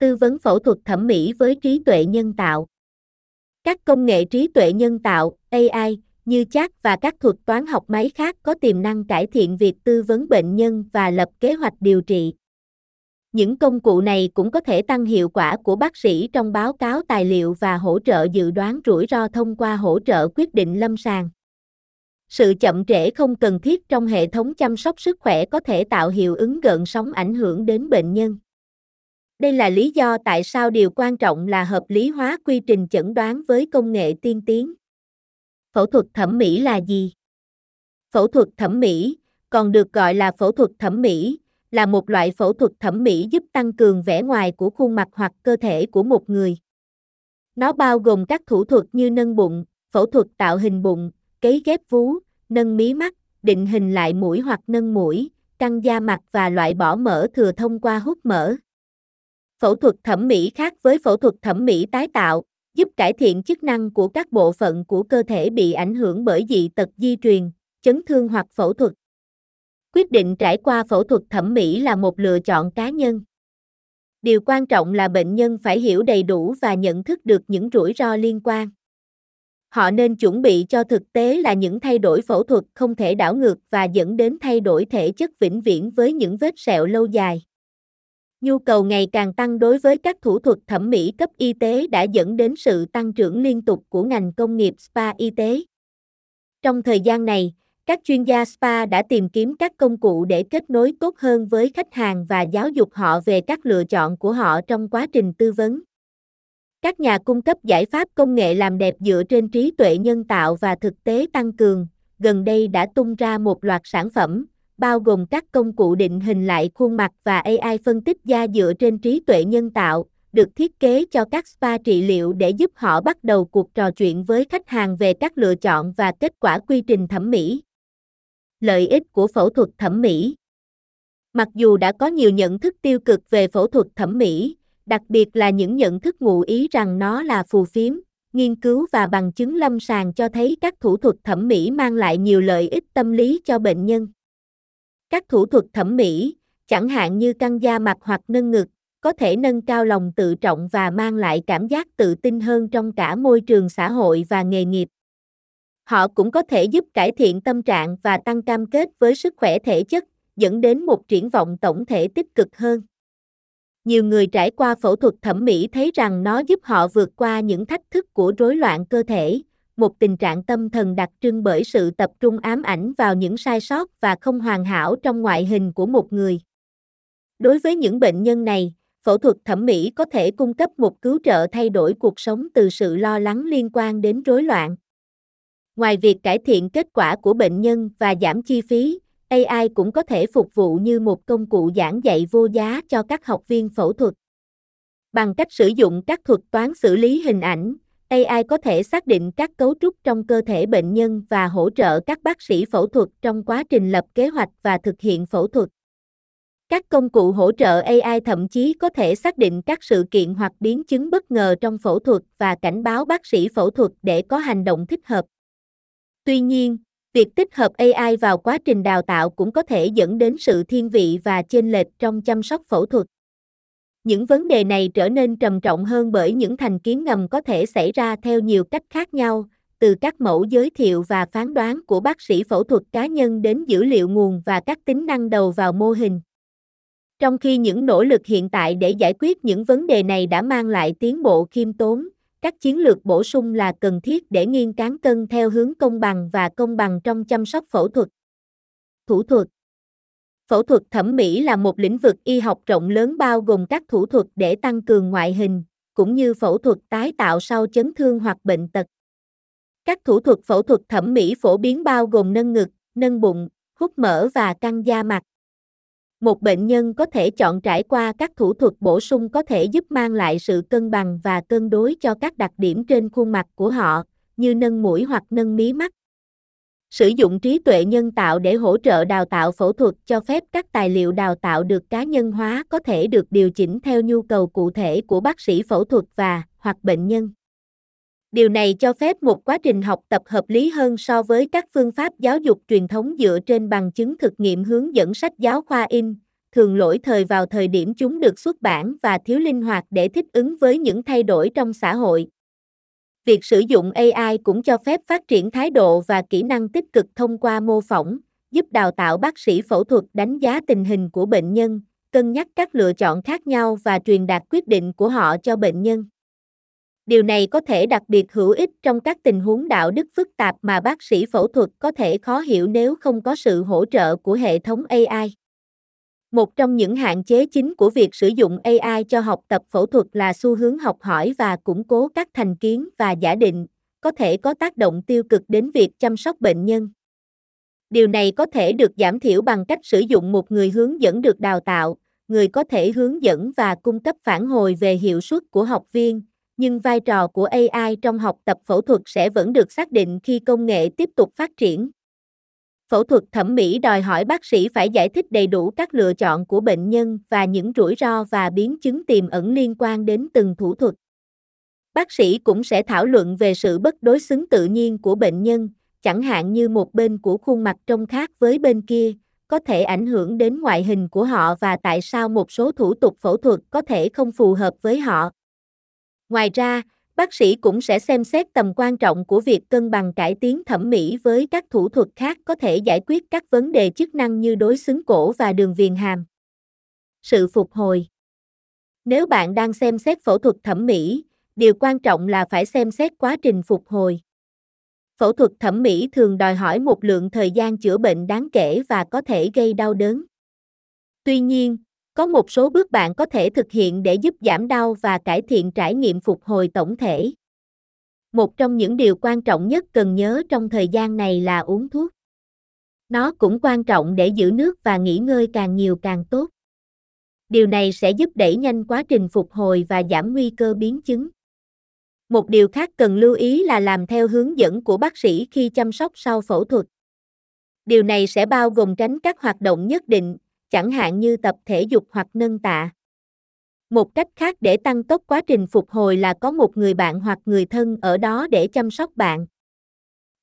Tư vấn phẫu thuật thẩm mỹ với trí tuệ nhân tạo. Các công nghệ trí tuệ nhân tạo, AI, như chat và các thuật toán học máy khác có tiềm năng cải thiện việc tư vấn bệnh nhân và lập kế hoạch điều trị. Những công cụ này cũng có thể tăng hiệu quả của bác sĩ trong báo cáo tài liệu và hỗ trợ dự đoán rủi ro thông qua hỗ trợ quyết định lâm sàng. Sự chậm trễ không cần thiết trong hệ thống chăm sóc sức khỏe có thể tạo hiệu ứng gợn sóng ảnh hưởng đến bệnh nhân. Đây là lý do tại sao điều quan trọng là hợp lý hóa quy trình chẩn đoán với công nghệ tiên tiến. Phẫu thuật thẩm mỹ là gì? Phẫu thuật thẩm mỹ, còn được gọi là phẫu thuật thẩm mỹ, là một loại phẫu thuật thẩm mỹ giúp tăng cường vẻ ngoài của khuôn mặt hoặc cơ thể của một người. Nó bao gồm các thủ thuật như nâng bụng, phẫu thuật tạo hình bụng, cấy ghép vú, nâng mí mắt, định hình lại mũi hoặc nâng mũi, căng da mặt và loại bỏ mỡ thừa thông qua hút mỡ. Phẫu thuật thẩm mỹ khác với phẫu thuật thẩm mỹ tái tạo, giúp cải thiện chức năng của các bộ phận của cơ thể bị ảnh hưởng bởi dị tật di truyền, chấn thương hoặc phẫu thuật. Quyết định trải qua phẫu thuật thẩm mỹ là một lựa chọn cá nhân. Điều quan trọng là bệnh nhân phải hiểu đầy đủ và nhận thức được những rủi ro liên quan. Họ nên chuẩn bị cho thực tế là những thay đổi phẫu thuật không thể đảo ngược và dẫn đến thay đổi thể chất vĩnh viễn với những vết sẹo lâu dài. Nhu cầu ngày càng tăng đối với các thủ thuật thẩm mỹ cấp y tế đã dẫn đến sự tăng trưởng liên tục của ngành công nghiệp spa y tế. Trong thời gian này, các chuyên gia spa đã tìm kiếm các công cụ để kết nối tốt hơn với khách hàng và giáo dục họ về các lựa chọn của họ trong quá trình tư vấn. Các nhà cung cấp giải pháp công nghệ làm đẹp dựa trên trí tuệ nhân tạo và thực tế tăng cường, gần đây đã tung ra một loạt sản phẩm, bao gồm các công cụ định hình lại khuôn mặt và AI phân tích da dựa trên trí tuệ nhân tạo, được thiết kế cho các spa trị liệu để giúp họ bắt đầu cuộc trò chuyện với khách hàng về các lựa chọn và kết quả quy trình thẩm mỹ. Lợi ích của phẫu thuật thẩm mỹ Mặc dù đã có nhiều nhận thức tiêu cực về phẫu thuật thẩm mỹ, đặc biệt là những nhận thức ngụ ý rằng nó là phù phiếm, nghiên cứu và bằng chứng lâm sàng cho thấy các thủ thuật thẩm mỹ mang lại nhiều lợi ích tâm lý cho bệnh nhân. Các thủ thuật thẩm mỹ, chẳng hạn như căng da mặt hoặc nâng ngực, có thể nâng cao lòng tự trọng và mang lại cảm giác tự tin hơn trong cả môi trường xã hội và nghề nghiệp. Họ cũng có thể giúp cải thiện tâm trạng và tăng cam kết với sức khỏe thể chất, dẫn đến một triển vọng tổng thể tích cực hơn. Nhiều người trải qua phẫu thuật thẩm mỹ thấy rằng nó giúp họ vượt qua những thách thức của rối loạn cơ thể, một tình trạng tâm thần đặc trưng bởi sự tập trung ám ảnh vào những sai sót và không hoàn hảo trong ngoại hình của một người. Đối với những bệnh nhân này, phẫu thuật thẩm mỹ có thể cung cấp một cứu trợ thay đổi cuộc sống từ sự lo lắng liên quan đến rối loạn. Ngoài việc cải thiện kết quả của bệnh nhân và giảm chi phí, AI cũng có thể phục vụ như một công cụ giảng dạy vô giá cho các học viên phẫu thuật. Bằng cách sử dụng các thuật toán xử lý hình ảnh, AI có thể xác định các cấu trúc trong cơ thể bệnh nhân và hỗ trợ các bác sĩ phẫu thuật trong quá trình lập kế hoạch và thực hiện phẫu thuật. Các công cụ hỗ trợ AI thậm chí có thể xác định các sự kiện hoặc biến chứng bất ngờ trong phẫu thuật và cảnh báo bác sĩ phẫu thuật để có hành động thích hợp. Tuy nhiên, việc tích hợp AI vào quá trình đào tạo cũng có thể dẫn đến sự thiên vị và chênh lệch trong chăm sóc phẫu thuật. Những vấn đề này trở nên trầm trọng hơn bởi những thành kiến ngầm có thể xảy ra theo nhiều cách khác nhau, từ các mẫu giới thiệu và phán đoán của bác sĩ phẫu thuật cá nhân đến dữ liệu nguồn và các tính năng đầu vào mô hình. Trong khi những nỗ lực hiện tại để giải quyết những vấn đề này đã mang lại tiến bộ khiêm tốn, các chiến lược bổ sung là cần thiết để nghiên cán cân theo hướng công bằng và công bằng trong chăm sóc phẫu thuật. Thủ thuật Phẫu thuật thẩm mỹ là một lĩnh vực y học rộng lớn bao gồm các thủ thuật để tăng cường ngoại hình, cũng như phẫu thuật tái tạo sau chấn thương hoặc bệnh tật. Các thủ thuật phẫu thuật thẩm mỹ phổ biến bao gồm nâng ngực, nâng bụng, hút mỡ và căng da mặt. Một bệnh nhân có thể chọn trải qua các thủ thuật bổ sung có thể giúp mang lại sự cân bằng và cân đối cho các đặc điểm trên khuôn mặt của họ, như nâng mũi hoặc nâng mí mắt. Sử dụng trí tuệ nhân tạo để hỗ trợ đào tạo phẫu thuật cho phép các tài liệu đào tạo được cá nhân hóa có thể được điều chỉnh theo nhu cầu cụ thể của bác sĩ phẫu thuật và hoặc bệnh nhân. Điều này cho phép một quá trình học tập hợp lý hơn so với các phương pháp giáo dục truyền thống dựa trên bằng chứng thực nghiệm hướng dẫn sách giáo khoa in, thường lỗi thời vào thời điểm chúng được xuất bản và thiếu linh hoạt để thích ứng với những thay đổi trong xã hội. Việc sử dụng AI cũng cho phép phát triển thái độ và kỹ năng tích cực thông qua mô phỏng, giúp đào tạo bác sĩ phẫu thuật đánh giá tình hình của bệnh nhân, cân nhắc các lựa chọn khác nhau và truyền đạt quyết định của họ cho bệnh nhân. Điều này có thể đặc biệt hữu ích trong các tình huống đạo đức phức tạp mà bác sĩ phẫu thuật có thể khó hiểu nếu không có sự hỗ trợ của hệ thống AI. Một trong những hạn chế chính của việc sử dụng AI cho học tập phẫu thuật là xu hướng học hỏi và củng cố các thành kiến và giả định, có thể có tác động tiêu cực đến việc chăm sóc bệnh nhân. Điều này có thể được giảm thiểu bằng cách sử dụng một người hướng dẫn được đào tạo, người có thể hướng dẫn và cung cấp phản hồi về hiệu suất của học viên, nhưng vai trò của AI trong học tập phẫu thuật sẽ vẫn được xác định khi công nghệ tiếp tục phát triển. Phẫu thuật thẩm mỹ đòi hỏi bác sĩ phải giải thích đầy đủ các lựa chọn của bệnh nhân và những rủi ro và biến chứng tiềm ẩn liên quan đến từng thủ thuật. Bác sĩ cũng sẽ thảo luận về sự bất đối xứng tự nhiên của bệnh nhân, chẳng hạn như một bên của khuôn mặt trông khác với bên kia, có thể ảnh hưởng đến ngoại hình của họ và tại sao một số thủ tục phẫu thuật có thể không phù hợp với họ. Ngoài ra, bác sĩ cũng sẽ xem xét tầm quan trọng của việc cân bằng cải tiến thẩm mỹ với các thủ thuật khác có thể giải quyết các vấn đề chức năng như đối xứng cổ và đường viền hàm. Sự phục hồi Nếu bạn đang xem xét phẫu thuật thẩm mỹ, điều quan trọng là phải xem xét quá trình phục hồi. Phẫu thuật thẩm mỹ thường đòi hỏi một lượng thời gian chữa bệnh đáng kể và có thể gây đau đớn. Tuy nhiên, có một số bước bạn có thể thực hiện để giúp giảm đau và cải thiện trải nghiệm phục hồi tổng thể. Một trong những điều quan trọng nhất cần nhớ trong thời gian này là uống thuốc. Nó cũng quan trọng để giữ nước và nghỉ ngơi càng nhiều càng tốt. Điều này sẽ giúp đẩy nhanh quá trình phục hồi và giảm nguy cơ biến chứng. Một điều khác cần lưu ý là làm theo hướng dẫn của bác sĩ khi chăm sóc sau phẫu thuật. Điều này sẽ bao gồm tránh các hoạt động nhất định, chẳng hạn như tập thể dục hoặc nâng tạ. Một cách khác để tăng tốc quá trình phục hồi là có một người bạn hoặc người thân ở đó để chăm sóc bạn.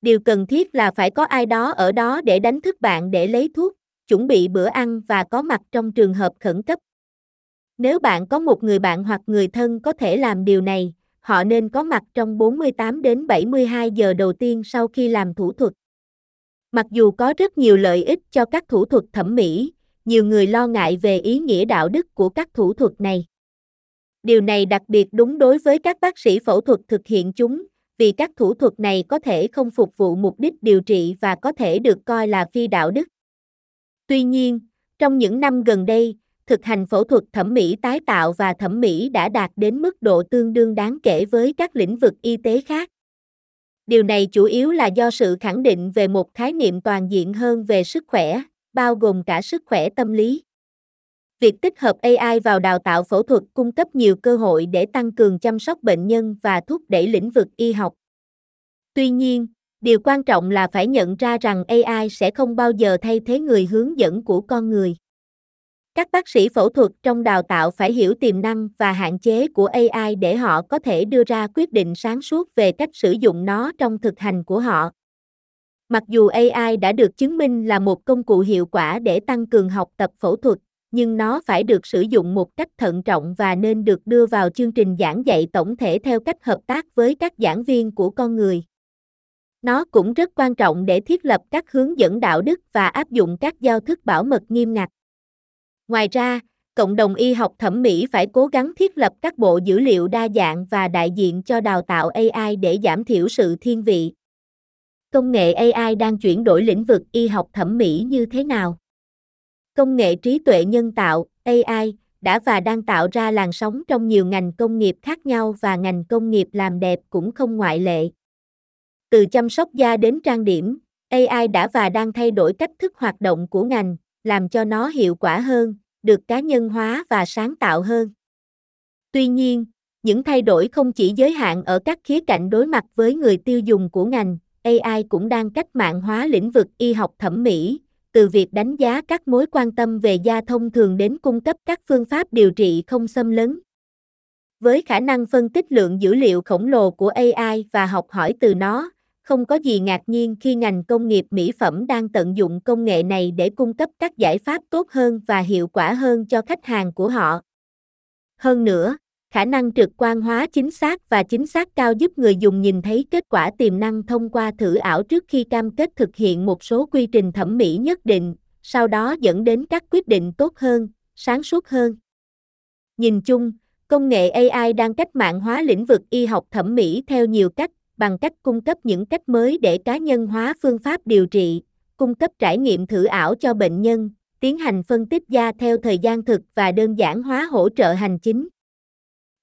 Điều cần thiết là phải có ai đó ở đó để đánh thức bạn để lấy thuốc, chuẩn bị bữa ăn và có mặt trong trường hợp khẩn cấp. Nếu bạn có một người bạn hoặc người thân có thể làm điều này, họ nên có mặt trong 48 đến 72 giờ đầu tiên sau khi làm thủ thuật. Mặc dù có rất nhiều lợi ích cho các thủ thuật thẩm mỹ, nhiều người lo ngại về ý nghĩa đạo đức của các thủ thuật này. Điều này đặc biệt đúng đối với các bác sĩ phẫu thuật thực hiện chúng, vì các thủ thuật này có thể không phục vụ mục đích điều trị và có thể được coi là phi đạo đức. Tuy nhiên, trong những năm gần đây, thực hành phẫu thuật thẩm mỹ tái tạo và thẩm mỹ đã đạt đến mức độ tương đương đáng kể với các lĩnh vực y tế khác. Điều này chủ yếu là do sự khẳng định về một khái niệm toàn diện hơn về sức khỏe, bao gồm cả sức khỏe tâm lý. Việc tích hợp AI vào đào tạo phẫu thuật cung cấp nhiều cơ hội để tăng cường chăm sóc bệnh nhân và thúc đẩy lĩnh vực y học. Tuy nhiên, điều quan trọng là phải nhận ra rằng AI sẽ không bao giờ thay thế người hướng dẫn của con người. Các bác sĩ phẫu thuật trong đào tạo phải hiểu tiềm năng và hạn chế của AI để họ có thể đưa ra quyết định sáng suốt về cách sử dụng nó trong thực hành của họ. Mặc dù AI đã được chứng minh là một công cụ hiệu quả để tăng cường học tập phẫu thuật, nhưng nó phải được sử dụng một cách thận trọng và nên được đưa vào chương trình giảng dạy tổng thể theo cách hợp tác với các giảng viên của con người. Nó cũng rất quan trọng để thiết lập các hướng dẫn đạo đức và áp dụng các giao thức bảo mật nghiêm ngặt. Ngoài ra, cộng đồng y học thẩm mỹ phải cố gắng thiết lập các bộ dữ liệu đa dạng và đại diện cho đào tạo AI để giảm thiểu sự thiên vị. Công nghệ AI đang chuyển đổi lĩnh vực y học thẩm mỹ như thế nào? Công nghệ trí tuệ nhân tạo AI đã và đang tạo ra làn sóng trong nhiều ngành công nghiệp khác nhau và ngành công nghiệp làm đẹp cũng không ngoại lệ. Từ chăm sóc da đến trang điểm, AI đã và đang thay đổi cách thức hoạt động của ngành, làm cho nó hiệu quả hơn, được cá nhân hóa và sáng tạo hơn. Tuy nhiên, những thay đổi không chỉ giới hạn ở các khía cạnh đối mặt với người tiêu dùng của ngành, AI cũng đang cách mạng hóa lĩnh vực y học thẩm mỹ, từ việc đánh giá các mối quan tâm về da thông thường đến cung cấp các phương pháp điều trị không xâm lấn. Với khả năng phân tích lượng dữ liệu khổng lồ của AI và học hỏi từ nó, không có gì ngạc nhiên khi ngành công nghiệp mỹ phẩm đang tận dụng công nghệ này để cung cấp các giải pháp tốt hơn và hiệu quả hơn cho khách hàng của họ. Hơn nữa, khả năng trực quan hóa chính xác và chính xác cao giúp người dùng nhìn thấy kết quả tiềm năng thông qua thử ảo trước khi cam kết thực hiện một số quy trình thẩm mỹ nhất định, sau đó dẫn đến các quyết định tốt hơn, sáng suốt hơn. Nhìn chung, công nghệ AI đang cách mạng hóa lĩnh vực y học thẩm mỹ theo nhiều cách, bằng cách cung cấp những cách mới để cá nhân hóa phương pháp điều trị, cung cấp trải nghiệm thử ảo cho bệnh nhân, tiến hành phân tích da theo thời gian thực và đơn giản hóa hỗ trợ hành chính.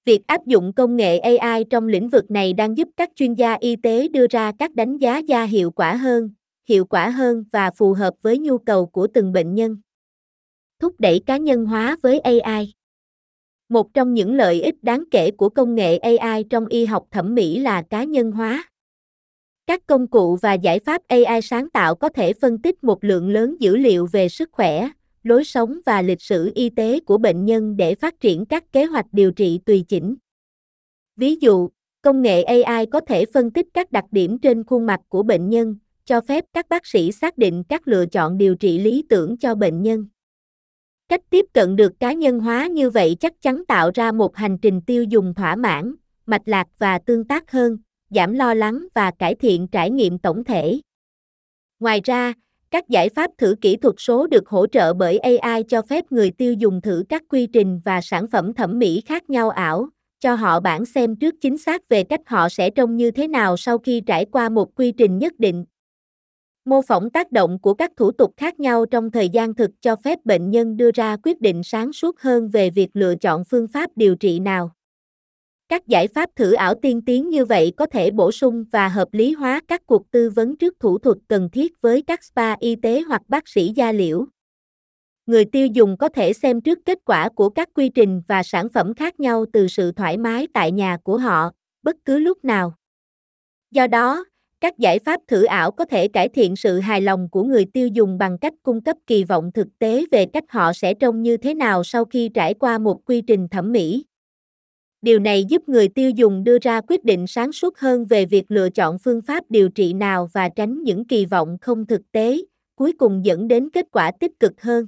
Việc áp dụng công nghệ AI trong lĩnh vực này đang giúp các chuyên gia y tế đưa ra các đánh giá da hiệu quả hơn, hiệu quả hơn và phù hợp với nhu cầu của từng bệnh nhân. Thúc đẩy cá nhân hóa với AI một trong những lợi ích đáng kể của công nghệ AI trong y học thẩm mỹ là cá nhân hóa. Các công cụ và giải pháp AI sáng tạo có thể phân tích một lượng lớn dữ liệu về sức khỏe, lối sống và lịch sử y tế của bệnh nhân để phát triển các kế hoạch điều trị tùy chỉnh. Ví dụ, công nghệ AI có thể phân tích các đặc điểm trên khuôn mặt của bệnh nhân, cho phép các bác sĩ xác định các lựa chọn điều trị lý tưởng cho bệnh nhân. Cách tiếp cận được cá nhân hóa như vậy chắc chắn tạo ra một hành trình tiêu dùng thỏa mãn, mạch lạc và tương tác hơn, giảm lo lắng và cải thiện trải nghiệm tổng thể. Ngoài ra, các giải pháp thử kỹ thuật số được hỗ trợ bởi AI cho phép người tiêu dùng thử các quy trình và sản phẩm thẩm mỹ khác nhau ảo, cho họ bản xem trước chính xác về cách họ sẽ trông như thế nào sau khi trải qua một quy trình nhất định. Mô phỏng tác động của các thủ tục khác nhau trong thời gian thực cho phép bệnh nhân đưa ra quyết định sáng suốt hơn về việc lựa chọn phương pháp điều trị nào. Các giải pháp thử ảo tiên tiến như vậy có thể bổ sung và hợp lý hóa các cuộc tư vấn trước thủ thuật cần thiết với các spa y tế hoặc bác sĩ da liễu. Người tiêu dùng có thể xem trước kết quả của các quy trình và sản phẩm khác nhau từ sự thoải mái tại nhà của họ, bất cứ lúc nào. Do đó, các giải pháp thử ảo có thể cải thiện sự hài lòng của người tiêu dùng bằng cách cung cấp kỳ vọng thực tế về cách họ sẽ trông như thế nào sau khi trải qua một quy trình thẩm mỹ. Điều này giúp người tiêu dùng đưa ra quyết định sáng suốt hơn về việc lựa chọn phương pháp điều trị nào và tránh những kỳ vọng không thực tế, cuối cùng dẫn đến kết quả tích cực hơn.